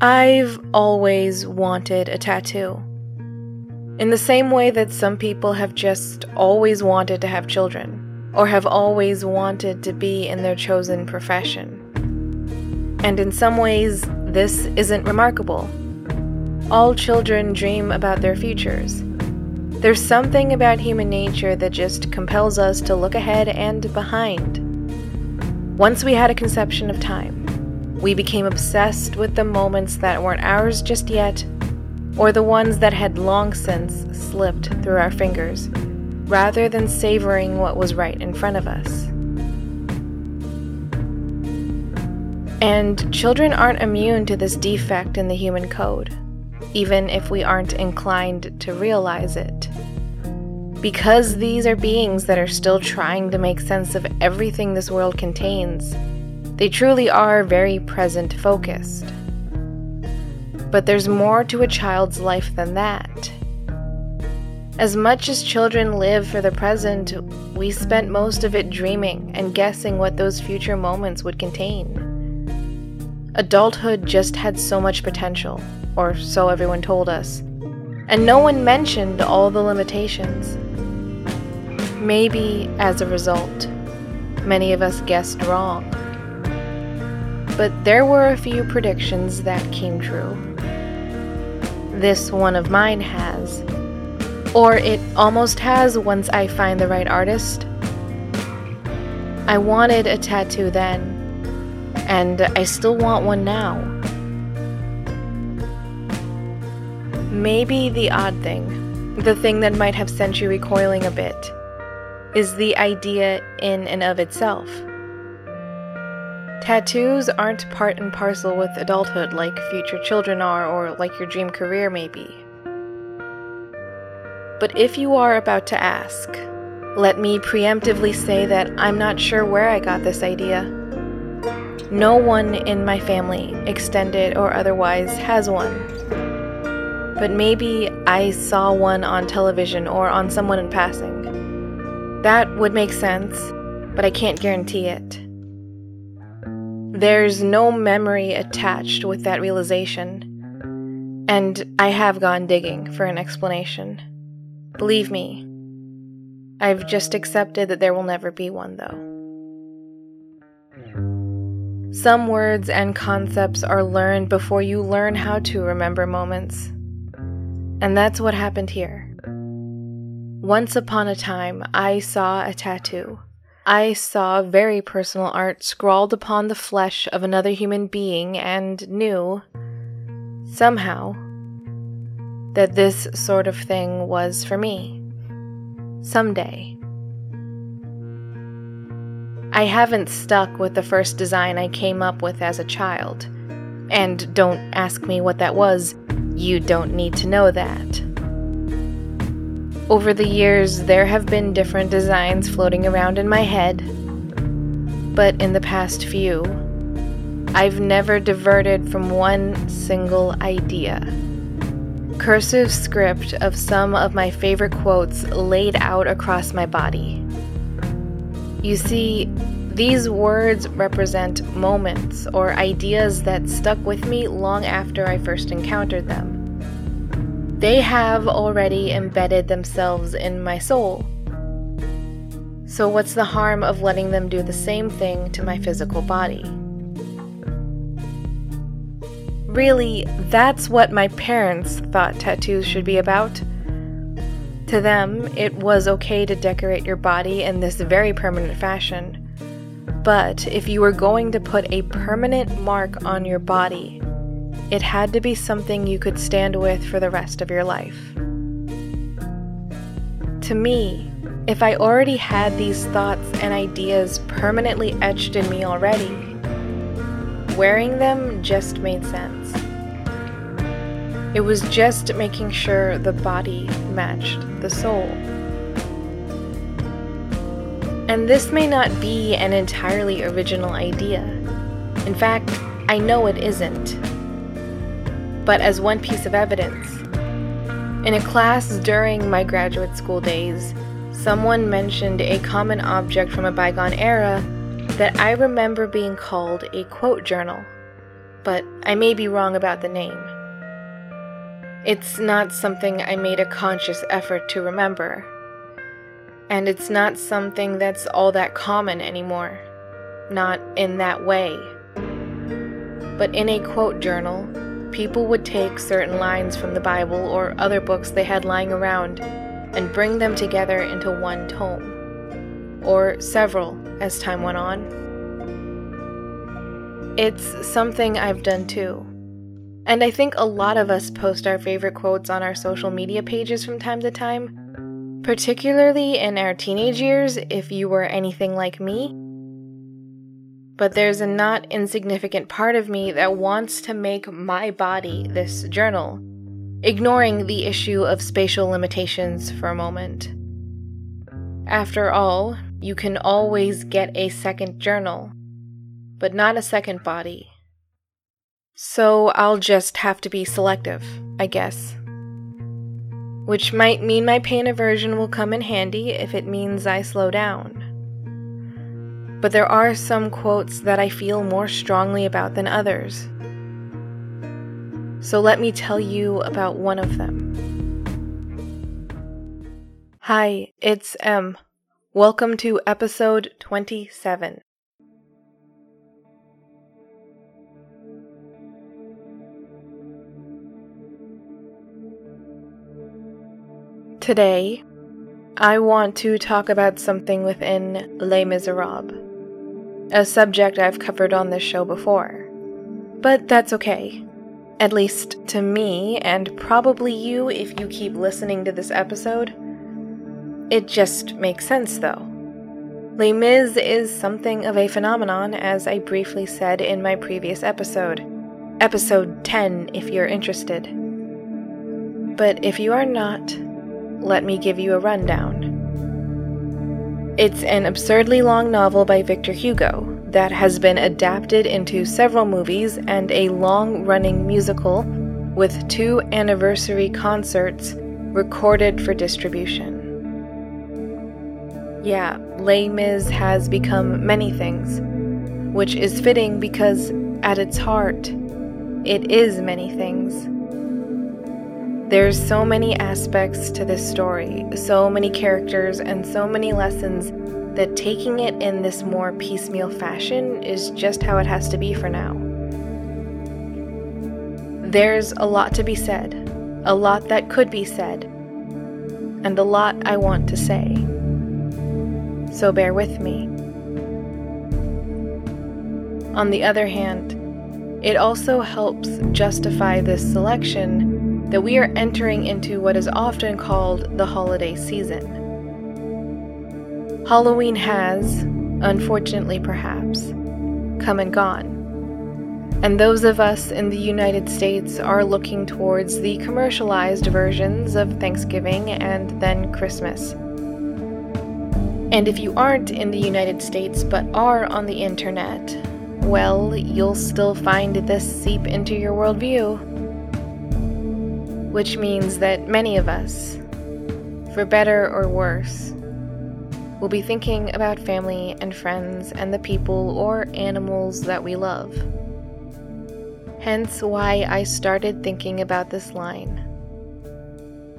I've always wanted a tattoo. In the same way that some people have just always wanted to have children, or have always wanted to be in their chosen profession. And in some ways, this isn't remarkable. All children dream about their futures. There's something about human nature that just compels us to look ahead and behind. Once we had a conception of time, we became obsessed with the moments that weren't ours just yet, or the ones that had long since slipped through our fingers, rather than savoring what was right in front of us. And children aren't immune to this defect in the human code, even if we aren't inclined to realize it. Because these are beings that are still trying to make sense of everything this world contains, they truly are very present focused. But there's more to a child's life than that. As much as children live for the present, we spent most of it dreaming and guessing what those future moments would contain. Adulthood just had so much potential, or so everyone told us, and no one mentioned all the limitations. Maybe as a result, many of us guessed wrong but there were a few predictions that came true. This one of mine has. Or it almost has once I find the right artist. I wanted a tattoo then, and I still want one now. Maybe the odd thing, the thing that might have sent you recoiling a bit, is the idea in and of itself. Tattoos aren't part and parcel with adulthood like future children are or like your dream career may be. But if you are about to ask, let me preemptively say that I'm not sure where I got this idea. No one in my family, extended or otherwise, has one. But maybe I saw one on television or on someone in passing. That would make sense, but I can't guarantee it. There's no memory attached with that realization, and I have gone digging for an explanation. Believe me, I've just accepted that there will never be one, though. Some words and concepts are learned before you learn how to remember moments. And that's what happened here. Once upon a time, I saw a tattoo. I saw very personal art scrawled upon the flesh of another human being and knew, somehow, that this sort of thing was for me. Someday. I haven't stuck with the first design I came up with as a child. And don't ask me what that was, you don't need to know that. Over the years, there have been different designs floating around in my head, but in the past few, I've never diverted from one single idea. Cursive script of some of my favorite quotes laid out across my body. You see, these words represent moments or ideas that stuck with me long after I first encountered them. They have already embedded themselves in my soul. So, what's the harm of letting them do the same thing to my physical body? Really, that's what my parents thought tattoos should be about. To them, it was okay to decorate your body in this very permanent fashion. But if you were going to put a permanent mark on your body, it had to be something you could stand with for the rest of your life. To me, if I already had these thoughts and ideas permanently etched in me already, wearing them just made sense. It was just making sure the body matched the soul. And this may not be an entirely original idea. In fact, I know it isn't but as one piece of evidence. In a class during my graduate school days, someone mentioned a common object from a bygone era that I remember being called a quote journal, but I may be wrong about the name. It's not something I made a conscious effort to remember, and it's not something that's all that common anymore. Not in that way. But in a quote journal, people would take certain lines from the Bible or other books they had lying around and bring them together into one tome, or several as time went on. It's something I've done too. And I think a lot of us post our favorite quotes on our social media pages from time to time, particularly in our teenage years if you were anything like me but there's a not insignificant part of me that wants to make my body this journal, ignoring the issue of spatial limitations for a moment. After all, you can always get a second journal, but not a second body. So I'll just have to be selective, I guess. Which might mean my pain aversion will come in handy if it means I slow down but there are some quotes that I feel more strongly about than others. So let me tell you about one of them. Hi, it's M. Welcome to episode 27. Today, I want to talk about something within Les Miserables a subject I've covered on this show before. But that's okay. At least to me, and probably you if you keep listening to this episode. It just makes sense, though. Les Mis is something of a phenomenon, as I briefly said in my previous episode. Episode 10, if you're interested. But if you are not, let me give you a rundown. It's an absurdly long novel by Victor Hugo that has been adapted into several movies and a long running musical with two anniversary concerts recorded for distribution. Yeah, Les Mis has become many things, which is fitting because at its heart, it is many things. There's so many aspects to this story, so many characters, and so many lessons that taking it in this more piecemeal fashion is just how it has to be for now. There's a lot to be said, a lot that could be said, and a lot I want to say. So bear with me. On the other hand, it also helps justify this selection that we are entering into what is often called the holiday season. Halloween has, unfortunately perhaps, come and gone. And those of us in the United States are looking towards the commercialized versions of Thanksgiving and then Christmas. And if you aren't in the United States but are on the internet, well, you'll still find this seep into your worldview which means that many of us, for better or worse, will be thinking about family and friends and the people or animals that we love. Hence why I started thinking about this line.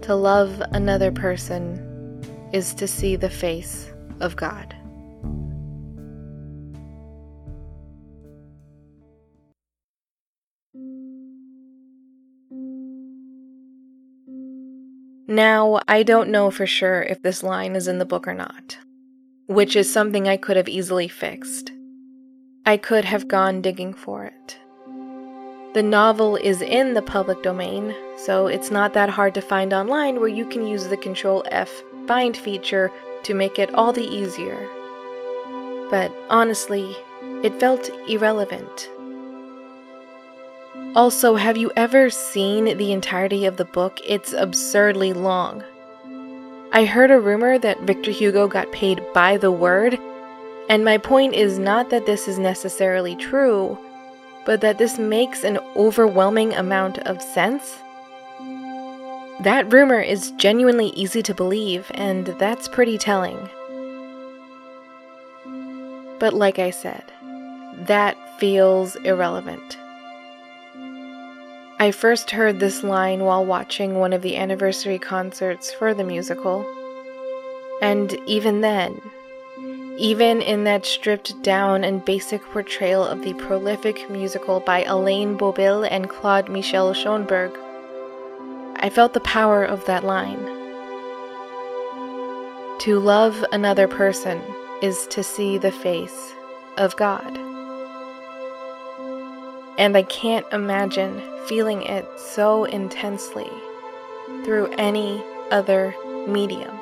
To love another person is to see the face of God. Now, I don't know for sure if this line is in the book or not, which is something I could have easily fixed. I could have gone digging for it. The novel is in the public domain, so it's not that hard to find online where you can use the Control F find feature to make it all the easier. But honestly, it felt irrelevant. Also, have you ever seen the entirety of the book? It's absurdly long. I heard a rumor that Victor Hugo got paid by the word, and my point is not that this is necessarily true, but that this makes an overwhelming amount of sense. That rumor is genuinely easy to believe, and that's pretty telling. But like I said, that feels irrelevant. I first heard this line while watching one of the anniversary concerts for the musical. And even then, even in that stripped down and basic portrayal of the prolific musical by Alain Boublil and Claude Michel Schoenberg, I felt the power of that line. To love another person is to see the face of God. And I can't imagine feeling it so intensely through any other medium.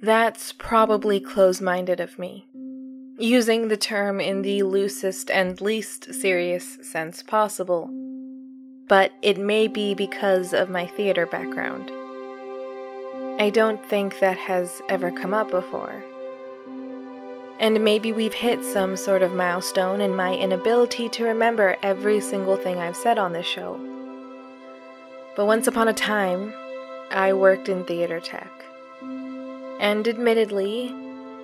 That's probably close minded of me, using the term in the loosest and least serious sense possible, but it may be because of my theater background. I don't think that has ever come up before. And maybe we've hit some sort of milestone in my inability to remember every single thing I've said on this show. But once upon a time, I worked in theater tech. And admittedly,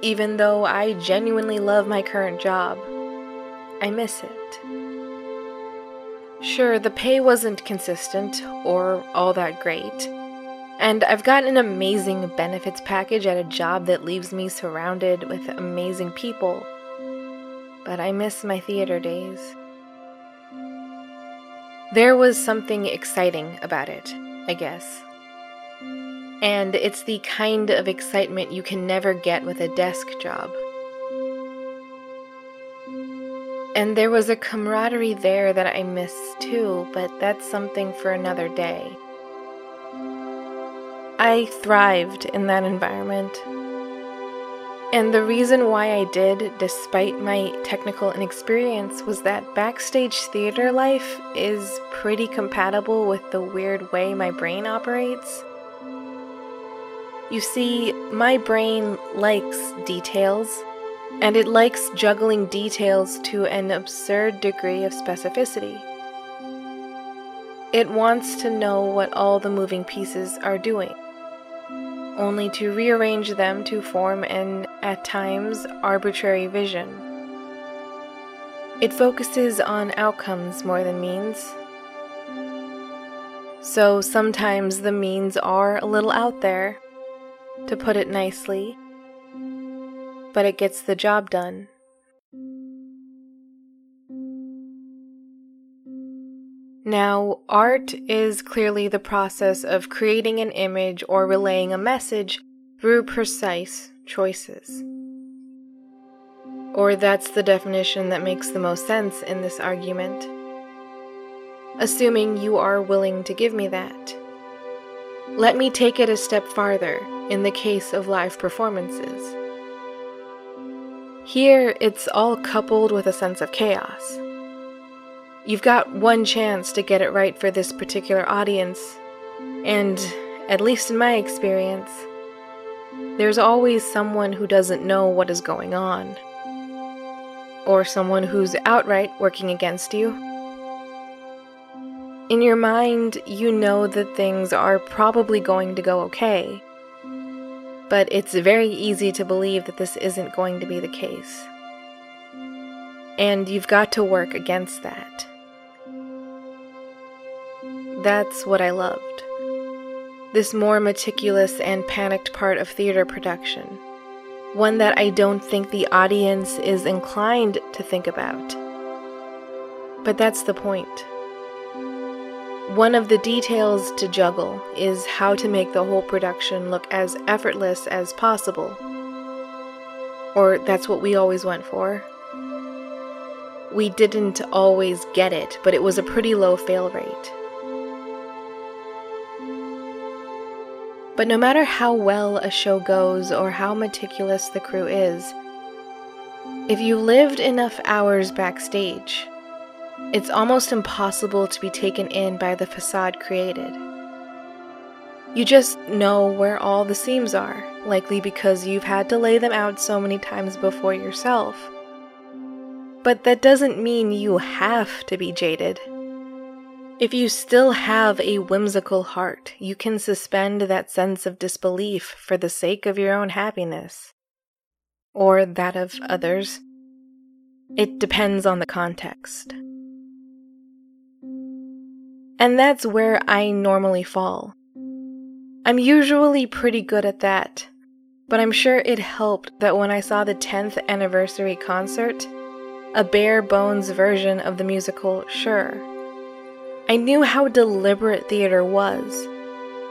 even though I genuinely love my current job, I miss it. Sure, the pay wasn't consistent or all that great and I've got an amazing benefits package at a job that leaves me surrounded with amazing people. But I miss my theater days. There was something exciting about it, I guess. And it's the kind of excitement you can never get with a desk job. And there was a camaraderie there that I miss too, but that's something for another day. I thrived in that environment. And the reason why I did, despite my technical inexperience, was that backstage theater life is pretty compatible with the weird way my brain operates. You see, my brain likes details, and it likes juggling details to an absurd degree of specificity. It wants to know what all the moving pieces are doing only to rearrange them to form an, at times, arbitrary vision. It focuses on outcomes more than means. So sometimes the means are a little out there, to put it nicely, but it gets the job done. Now, art is clearly the process of creating an image or relaying a message through precise choices. Or that's the definition that makes the most sense in this argument. Assuming you are willing to give me that. Let me take it a step farther in the case of live performances. Here, it's all coupled with a sense of chaos. You've got one chance to get it right for this particular audience, and, at least in my experience, there's always someone who doesn't know what is going on, or someone who's outright working against you. In your mind, you know that things are probably going to go okay, but it's very easy to believe that this isn't going to be the case. And you've got to work against that. That's what I loved. This more meticulous and panicked part of theater production. One that I don't think the audience is inclined to think about. But that's the point. One of the details to juggle is how to make the whole production look as effortless as possible. Or that's what we always went for. We didn't always get it, but it was a pretty low fail rate. But no matter how well a show goes or how meticulous the crew is, if you lived enough hours backstage, it's almost impossible to be taken in by the facade created. You just know where all the seams are, likely because you've had to lay them out so many times before yourself. But that doesn't mean you have to be jaded. If you still have a whimsical heart, you can suspend that sense of disbelief for the sake of your own happiness. Or that of others. It depends on the context. And that's where I normally fall. I'm usually pretty good at that, but I'm sure it helped that when I saw the 10th anniversary concert, a bare bones version of the musical Sure, I knew how deliberate theater was,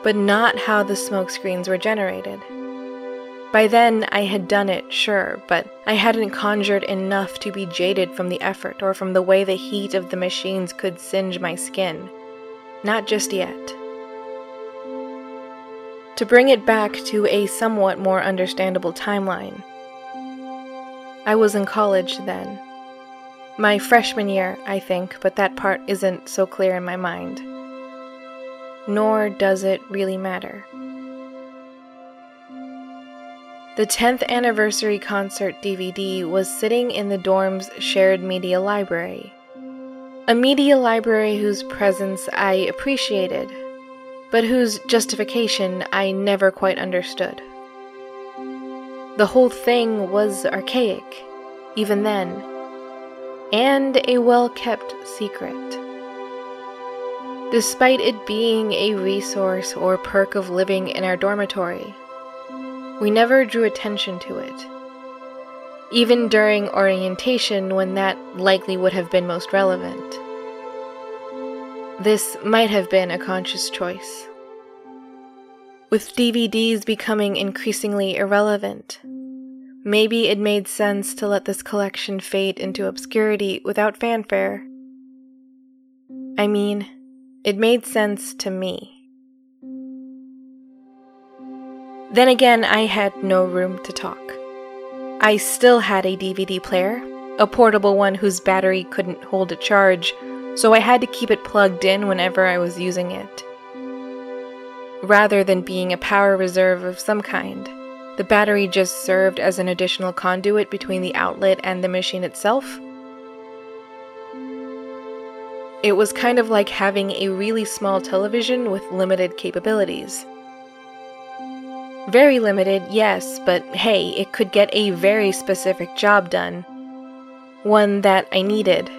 but not how the smokescreens were generated. By then, I had done it, sure, but I hadn't conjured enough to be jaded from the effort or from the way the heat of the machines could singe my skin. Not just yet. To bring it back to a somewhat more understandable timeline, I was in college then. My freshman year, I think, but that part isn't so clear in my mind. Nor does it really matter. The 10th anniversary concert DVD was sitting in the dorm's shared media library. A media library whose presence I appreciated, but whose justification I never quite understood. The whole thing was archaic, even then, and a well kept secret. Despite it being a resource or perk of living in our dormitory, we never drew attention to it. Even during orientation, when that likely would have been most relevant. This might have been a conscious choice. With DVDs becoming increasingly irrelevant, maybe it made sense to let this collection fade into obscurity without fanfare. I mean, it made sense to me. Then again, I had no room to talk. I still had a DVD player, a portable one whose battery couldn't hold a charge, so I had to keep it plugged in whenever I was using it. Rather than being a power reserve of some kind, the battery just served as an additional conduit between the outlet and the machine itself. It was kind of like having a really small television with limited capabilities. Very limited, yes, but hey, it could get a very specific job done. One that I needed,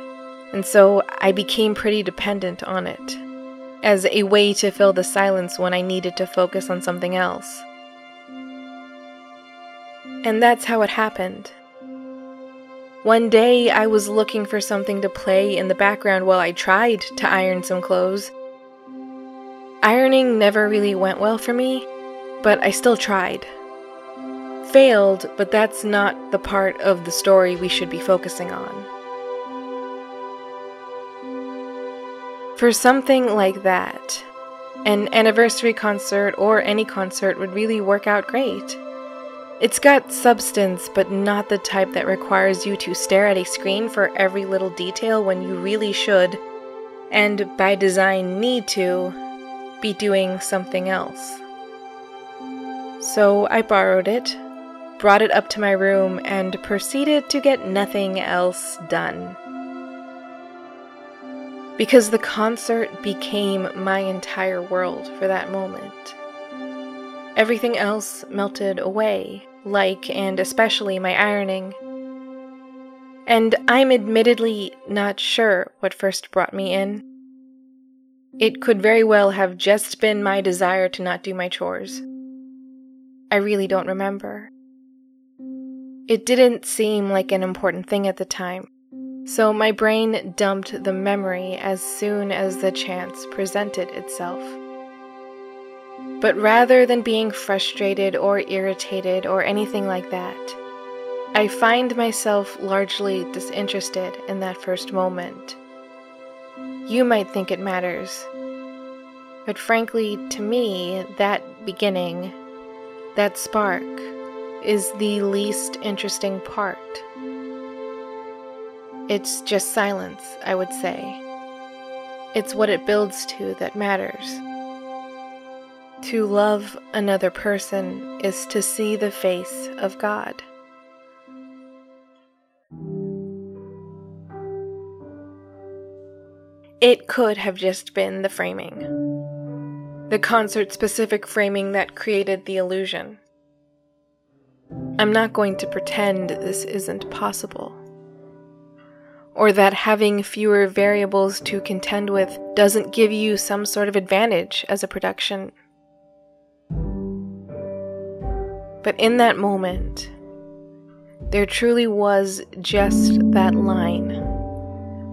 and so I became pretty dependent on it, as a way to fill the silence when I needed to focus on something else. And that's how it happened. One day, I was looking for something to play in the background while I tried to iron some clothes. Ironing never really went well for me, but I still tried. Failed, but that's not the part of the story we should be focusing on. For something like that, an anniversary concert or any concert would really work out great. It's got substance, but not the type that requires you to stare at a screen for every little detail when you really should, and by design need to, be doing something else. So I borrowed it, brought it up to my room, and proceeded to get nothing else done. Because the concert became my entire world for that moment. Everything else melted away, like and especially my ironing. And I'm admittedly not sure what first brought me in. It could very well have just been my desire to not do my chores. I really don't remember. It didn't seem like an important thing at the time, so my brain dumped the memory as soon as the chance presented itself. But rather than being frustrated or irritated or anything like that, I find myself largely disinterested in that first moment. You might think it matters, but frankly, to me, that beginning that spark is the least interesting part. It's just silence, I would say. It's what it builds to that matters. To love another person is to see the face of God. it could have just been the framing. The concert specific framing that created the illusion. I'm not going to pretend this isn't possible. Or that having fewer variables to contend with doesn't give you some sort of advantage as a production. But in that moment, there truly was just that line,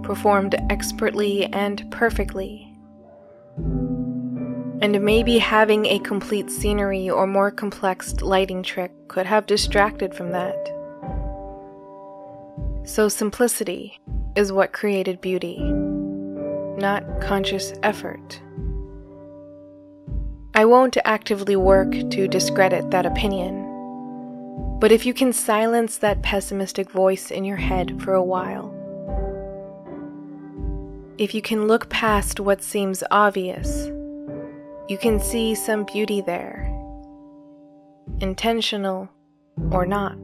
performed expertly and perfectly. And maybe having a complete scenery or more complex lighting trick could have distracted from that. So, simplicity is what created beauty, not conscious effort. I won't actively work to discredit that opinion, but if you can silence that pessimistic voice in your head for a while, if you can look past what seems obvious, you can see some beauty there, intentional or not.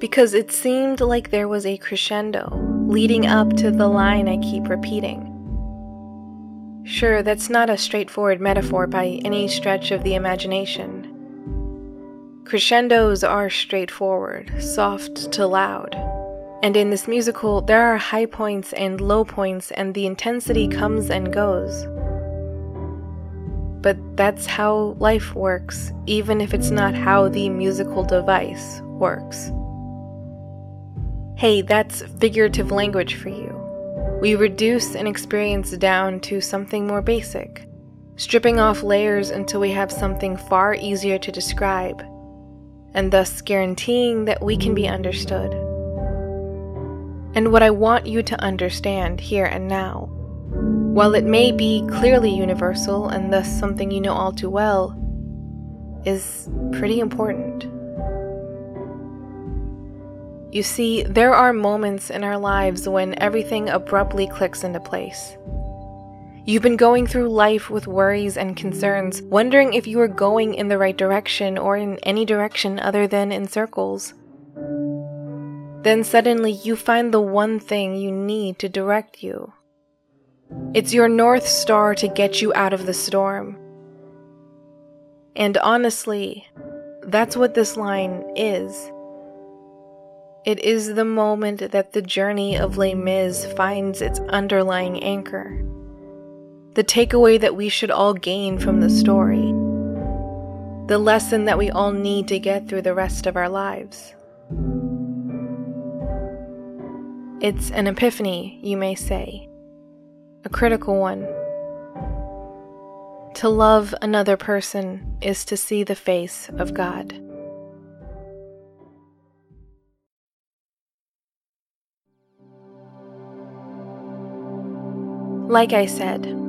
Because it seemed like there was a crescendo leading up to the line I keep repeating. Sure, that's not a straightforward metaphor by any stretch of the imagination. Crescendos are straightforward, soft to loud. And in this musical, there are high points and low points, and the intensity comes and goes. But that's how life works, even if it's not how the musical device works. Hey, that's figurative language for you. We reduce an experience down to something more basic, stripping off layers until we have something far easier to describe, and thus guaranteeing that we can be understood. And what I want you to understand here and now, while it may be clearly universal and thus something you know all too well, is pretty important. You see, there are moments in our lives when everything abruptly clicks into place. You've been going through life with worries and concerns, wondering if you are going in the right direction or in any direction other than in circles. Then suddenly you find the one thing you need to direct you. It's your North Star to get you out of the storm. And honestly, that's what this line is. It is the moment that the journey of Les Mis finds its underlying anchor. The takeaway that we should all gain from the story. The lesson that we all need to get through the rest of our lives. It's an epiphany, you may say, a critical one. To love another person is to see the face of God. Like I said,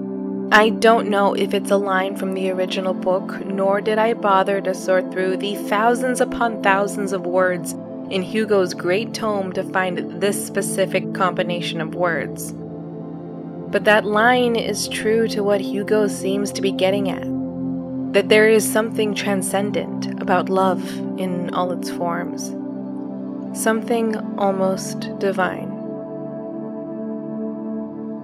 I don't know if it's a line from the original book, nor did I bother to sort through the thousands upon thousands of words in Hugo's great tome to find this specific combination of words. But that line is true to what Hugo seems to be getting at that there is something transcendent about love in all its forms, something almost divine.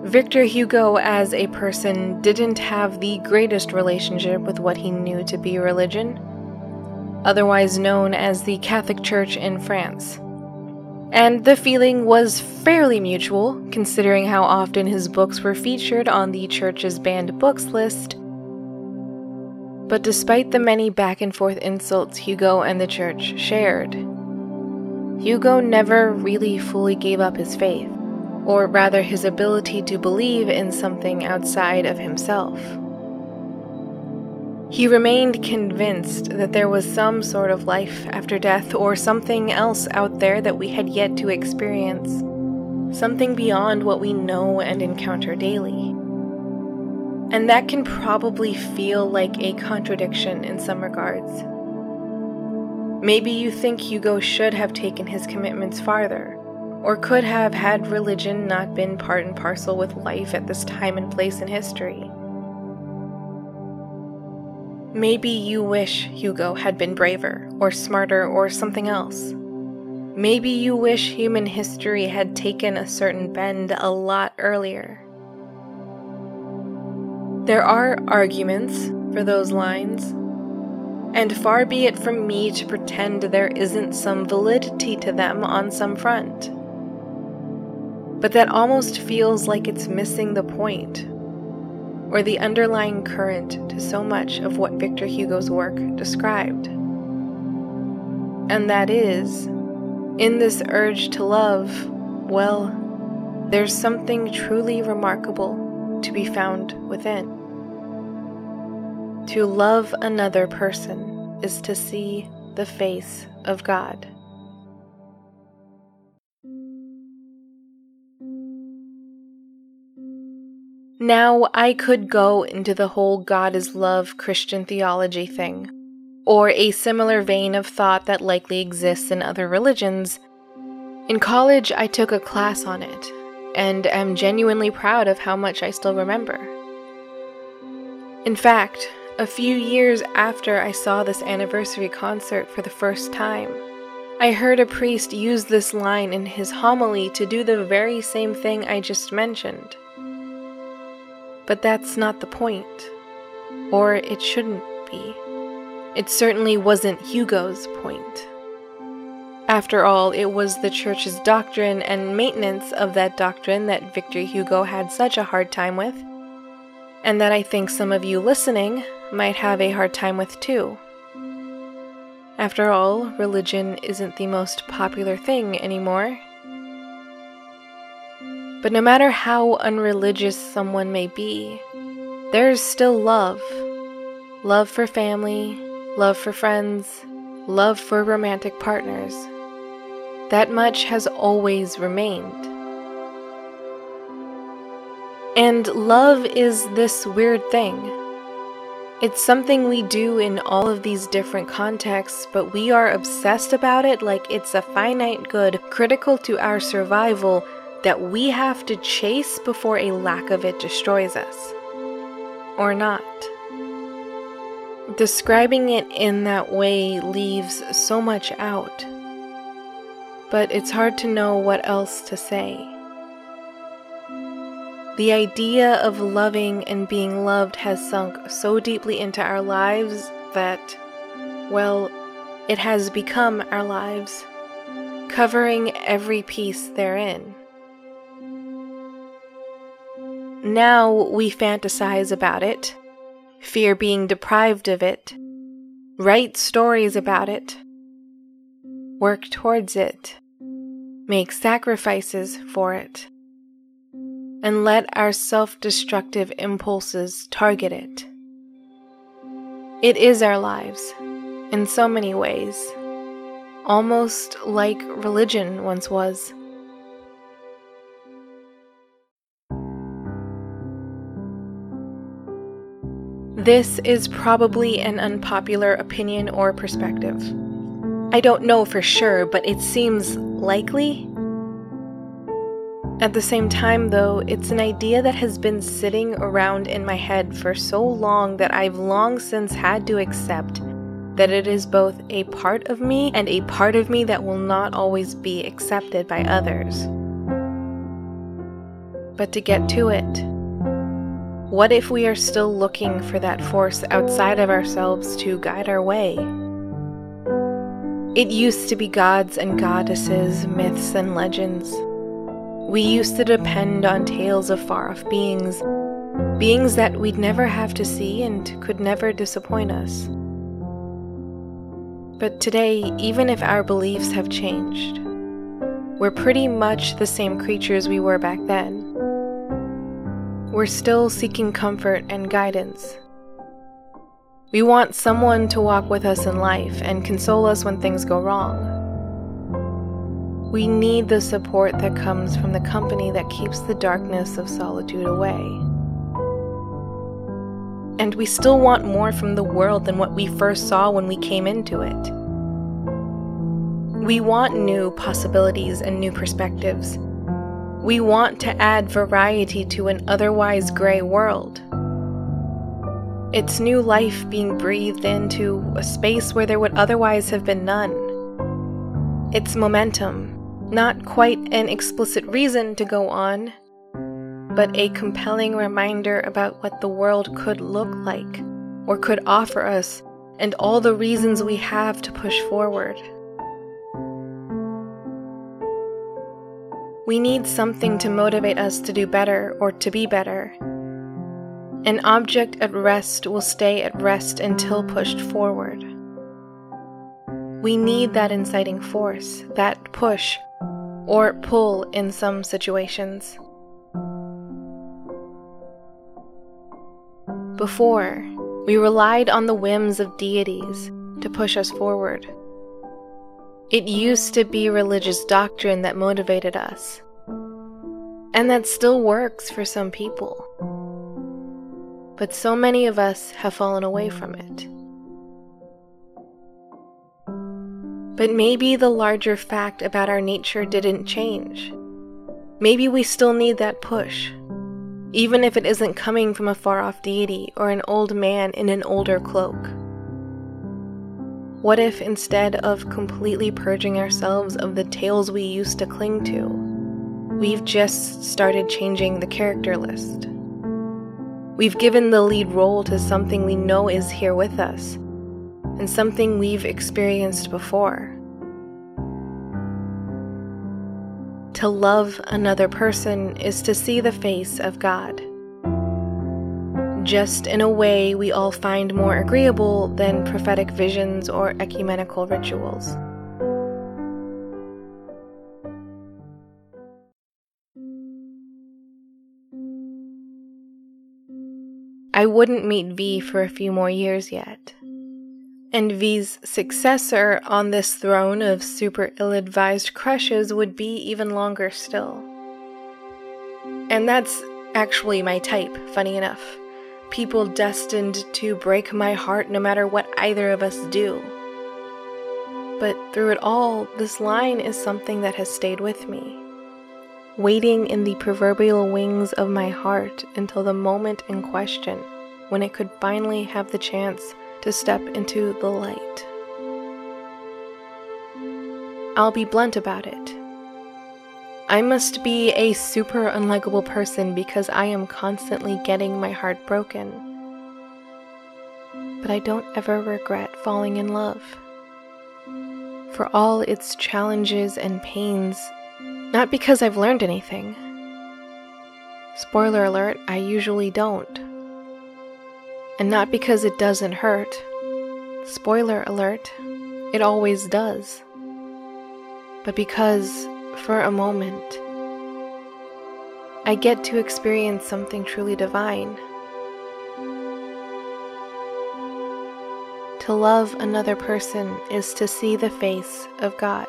Victor Hugo, as a person, didn't have the greatest relationship with what he knew to be religion otherwise known as the Catholic Church in France. And the feeling was fairly mutual, considering how often his books were featured on the church's banned books list. But despite the many back and forth insults Hugo and the church shared, Hugo never really fully gave up his faith, or rather his ability to believe in something outside of himself. He remained convinced that there was some sort of life after death or something else out there that we had yet to experience, something beyond what we know and encounter daily. And that can probably feel like a contradiction in some regards. Maybe you think Hugo should have taken his commitments farther, or could have had religion not been part and parcel with life at this time and place in history. Maybe you wish Hugo had been braver, or smarter, or something else. Maybe you wish human history had taken a certain bend a lot earlier. There are arguments for those lines, and far be it from me to pretend there isn't some validity to them on some front. But that almost feels like it's missing the point, or the underlying current to so much of what Victor Hugo's work described. And that is, in this urge to love, well, there's something truly remarkable to be found within. To love another person is to see the face of God. Now, I could go into the whole God is love Christian theology thing, or a similar vein of thought that likely exists in other religions. In college, I took a class on it, and am genuinely proud of how much I still remember. In fact, a few years after I saw this anniversary concert for the first time, I heard a priest use this line in his homily to do the very same thing I just mentioned. But that's not the point, or it shouldn't be. It certainly wasn't Hugo's point. After all, it was the church's doctrine and maintenance of that doctrine that Victor Hugo had such a hard time with, and that I think some of you listening might have a hard time with too. After all, religion isn't the most popular thing anymore. But no matter how unreligious someone may be, there's still love. Love for family, love for friends, love for romantic partners. That much has always remained. And love is this weird thing it's something we do in all of these different contexts, but we are obsessed about it like it's a finite good critical to our survival that we have to chase before a lack of it destroys us. Or not. Describing it in that way leaves so much out, but it's hard to know what else to say. The idea of loving and being loved has sunk so deeply into our lives that, well, it has become our lives, covering every piece therein. Now we fantasize about it, fear being deprived of it, write stories about it, work towards it, make sacrifices for it and let our self destructive impulses target it. It is our lives, in so many ways, almost like religion once was. This is probably an unpopular opinion or perspective. I don't know for sure, but it seems likely at the same time, though, it's an idea that has been sitting around in my head for so long that I've long since had to accept that it is both a part of me and a part of me that will not always be accepted by others. But to get to it, what if we are still looking for that force outside of ourselves to guide our way? It used to be gods and goddesses, myths and legends. We used to depend on tales of far off beings, beings that we'd never have to see and could never disappoint us. But today, even if our beliefs have changed, we're pretty much the same creatures we were back then. We're still seeking comfort and guidance. We want someone to walk with us in life and console us when things go wrong. We need the support that comes from the company that keeps the darkness of solitude away. And we still want more from the world than what we first saw when we came into it. We want new possibilities and new perspectives. We want to add variety to an otherwise gray world. It's new life being breathed into a space where there would otherwise have been none. It's momentum, not quite an explicit reason to go on, but a compelling reminder about what the world could look like or could offer us and all the reasons we have to push forward. We need something to motivate us to do better or to be better. An object at rest will stay at rest until pushed forward. We need that inciting force, that push, or pull in some situations. Before, we relied on the whims of deities to push us forward. It used to be religious doctrine that motivated us. And that still works for some people. But so many of us have fallen away from it. But maybe the larger fact about our nature didn't change. Maybe we still need that push, even if it isn't coming from a far off deity or an old man in an older cloak. What if instead of completely purging ourselves of the tales we used to cling to, we've just started changing the character list? We've given the lead role to something we know is here with us, and something we've experienced before. To love another person is to see the face of God just in a way we all find more agreeable than prophetic visions or ecumenical rituals. I wouldn't meet V for a few more years yet. And V's successor on this throne of super ill advised crushes would be even longer still. And that's actually my type, funny enough people destined to break my heart no matter what either of us do. But through it all, this line is something that has stayed with me, waiting in the proverbial wings of my heart until the moment in question when it could finally have the chance to step into the light. I'll be blunt about it. I must be a super unlikable person because I am constantly getting my heart broken. But I don't ever regret falling in love. For all its challenges and pains, not because I've learned anything. Spoiler alert, I usually don't. And not because it doesn't hurt. Spoiler alert, it always does. But because for a moment, I get to experience something truly divine. To love another person is to see the face of God.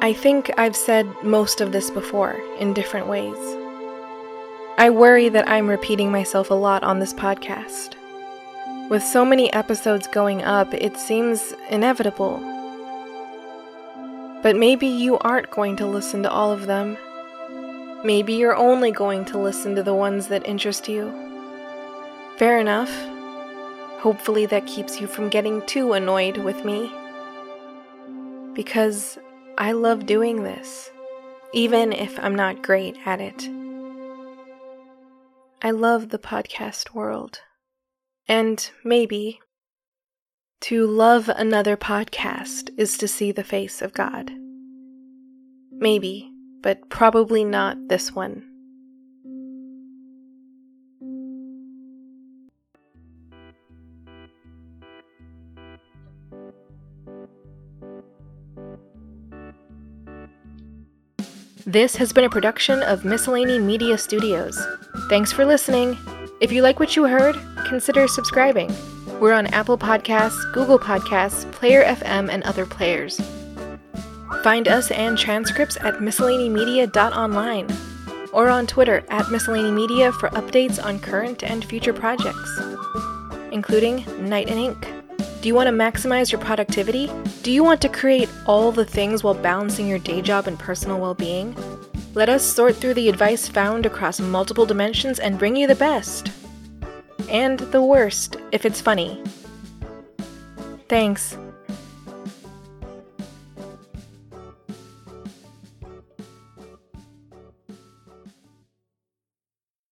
I think I've said most of this before in different ways. I worry that I'm repeating myself a lot on this podcast. With so many episodes going up, it seems inevitable. But maybe you aren't going to listen to all of them. Maybe you're only going to listen to the ones that interest you. Fair enough. Hopefully, that keeps you from getting too annoyed with me. Because I love doing this, even if I'm not great at it. I love the podcast world. And maybe to love another podcast is to see the face of God. Maybe, but probably not this one. This has been a production of Miscellany Media Studios. Thanks for listening. If you like what you heard, consider subscribing. We're on Apple Podcasts, Google Podcasts, Player FM, and other players. Find us and transcripts at miscellanymedia.online or on Twitter at miscellanymedia for updates on current and future projects, including Night and Ink. Do you want to maximize your productivity? Do you want to create all the things while balancing your day job and personal well being? Let us sort through the advice found across multiple dimensions and bring you the best. And the worst, if it's funny. Thanks.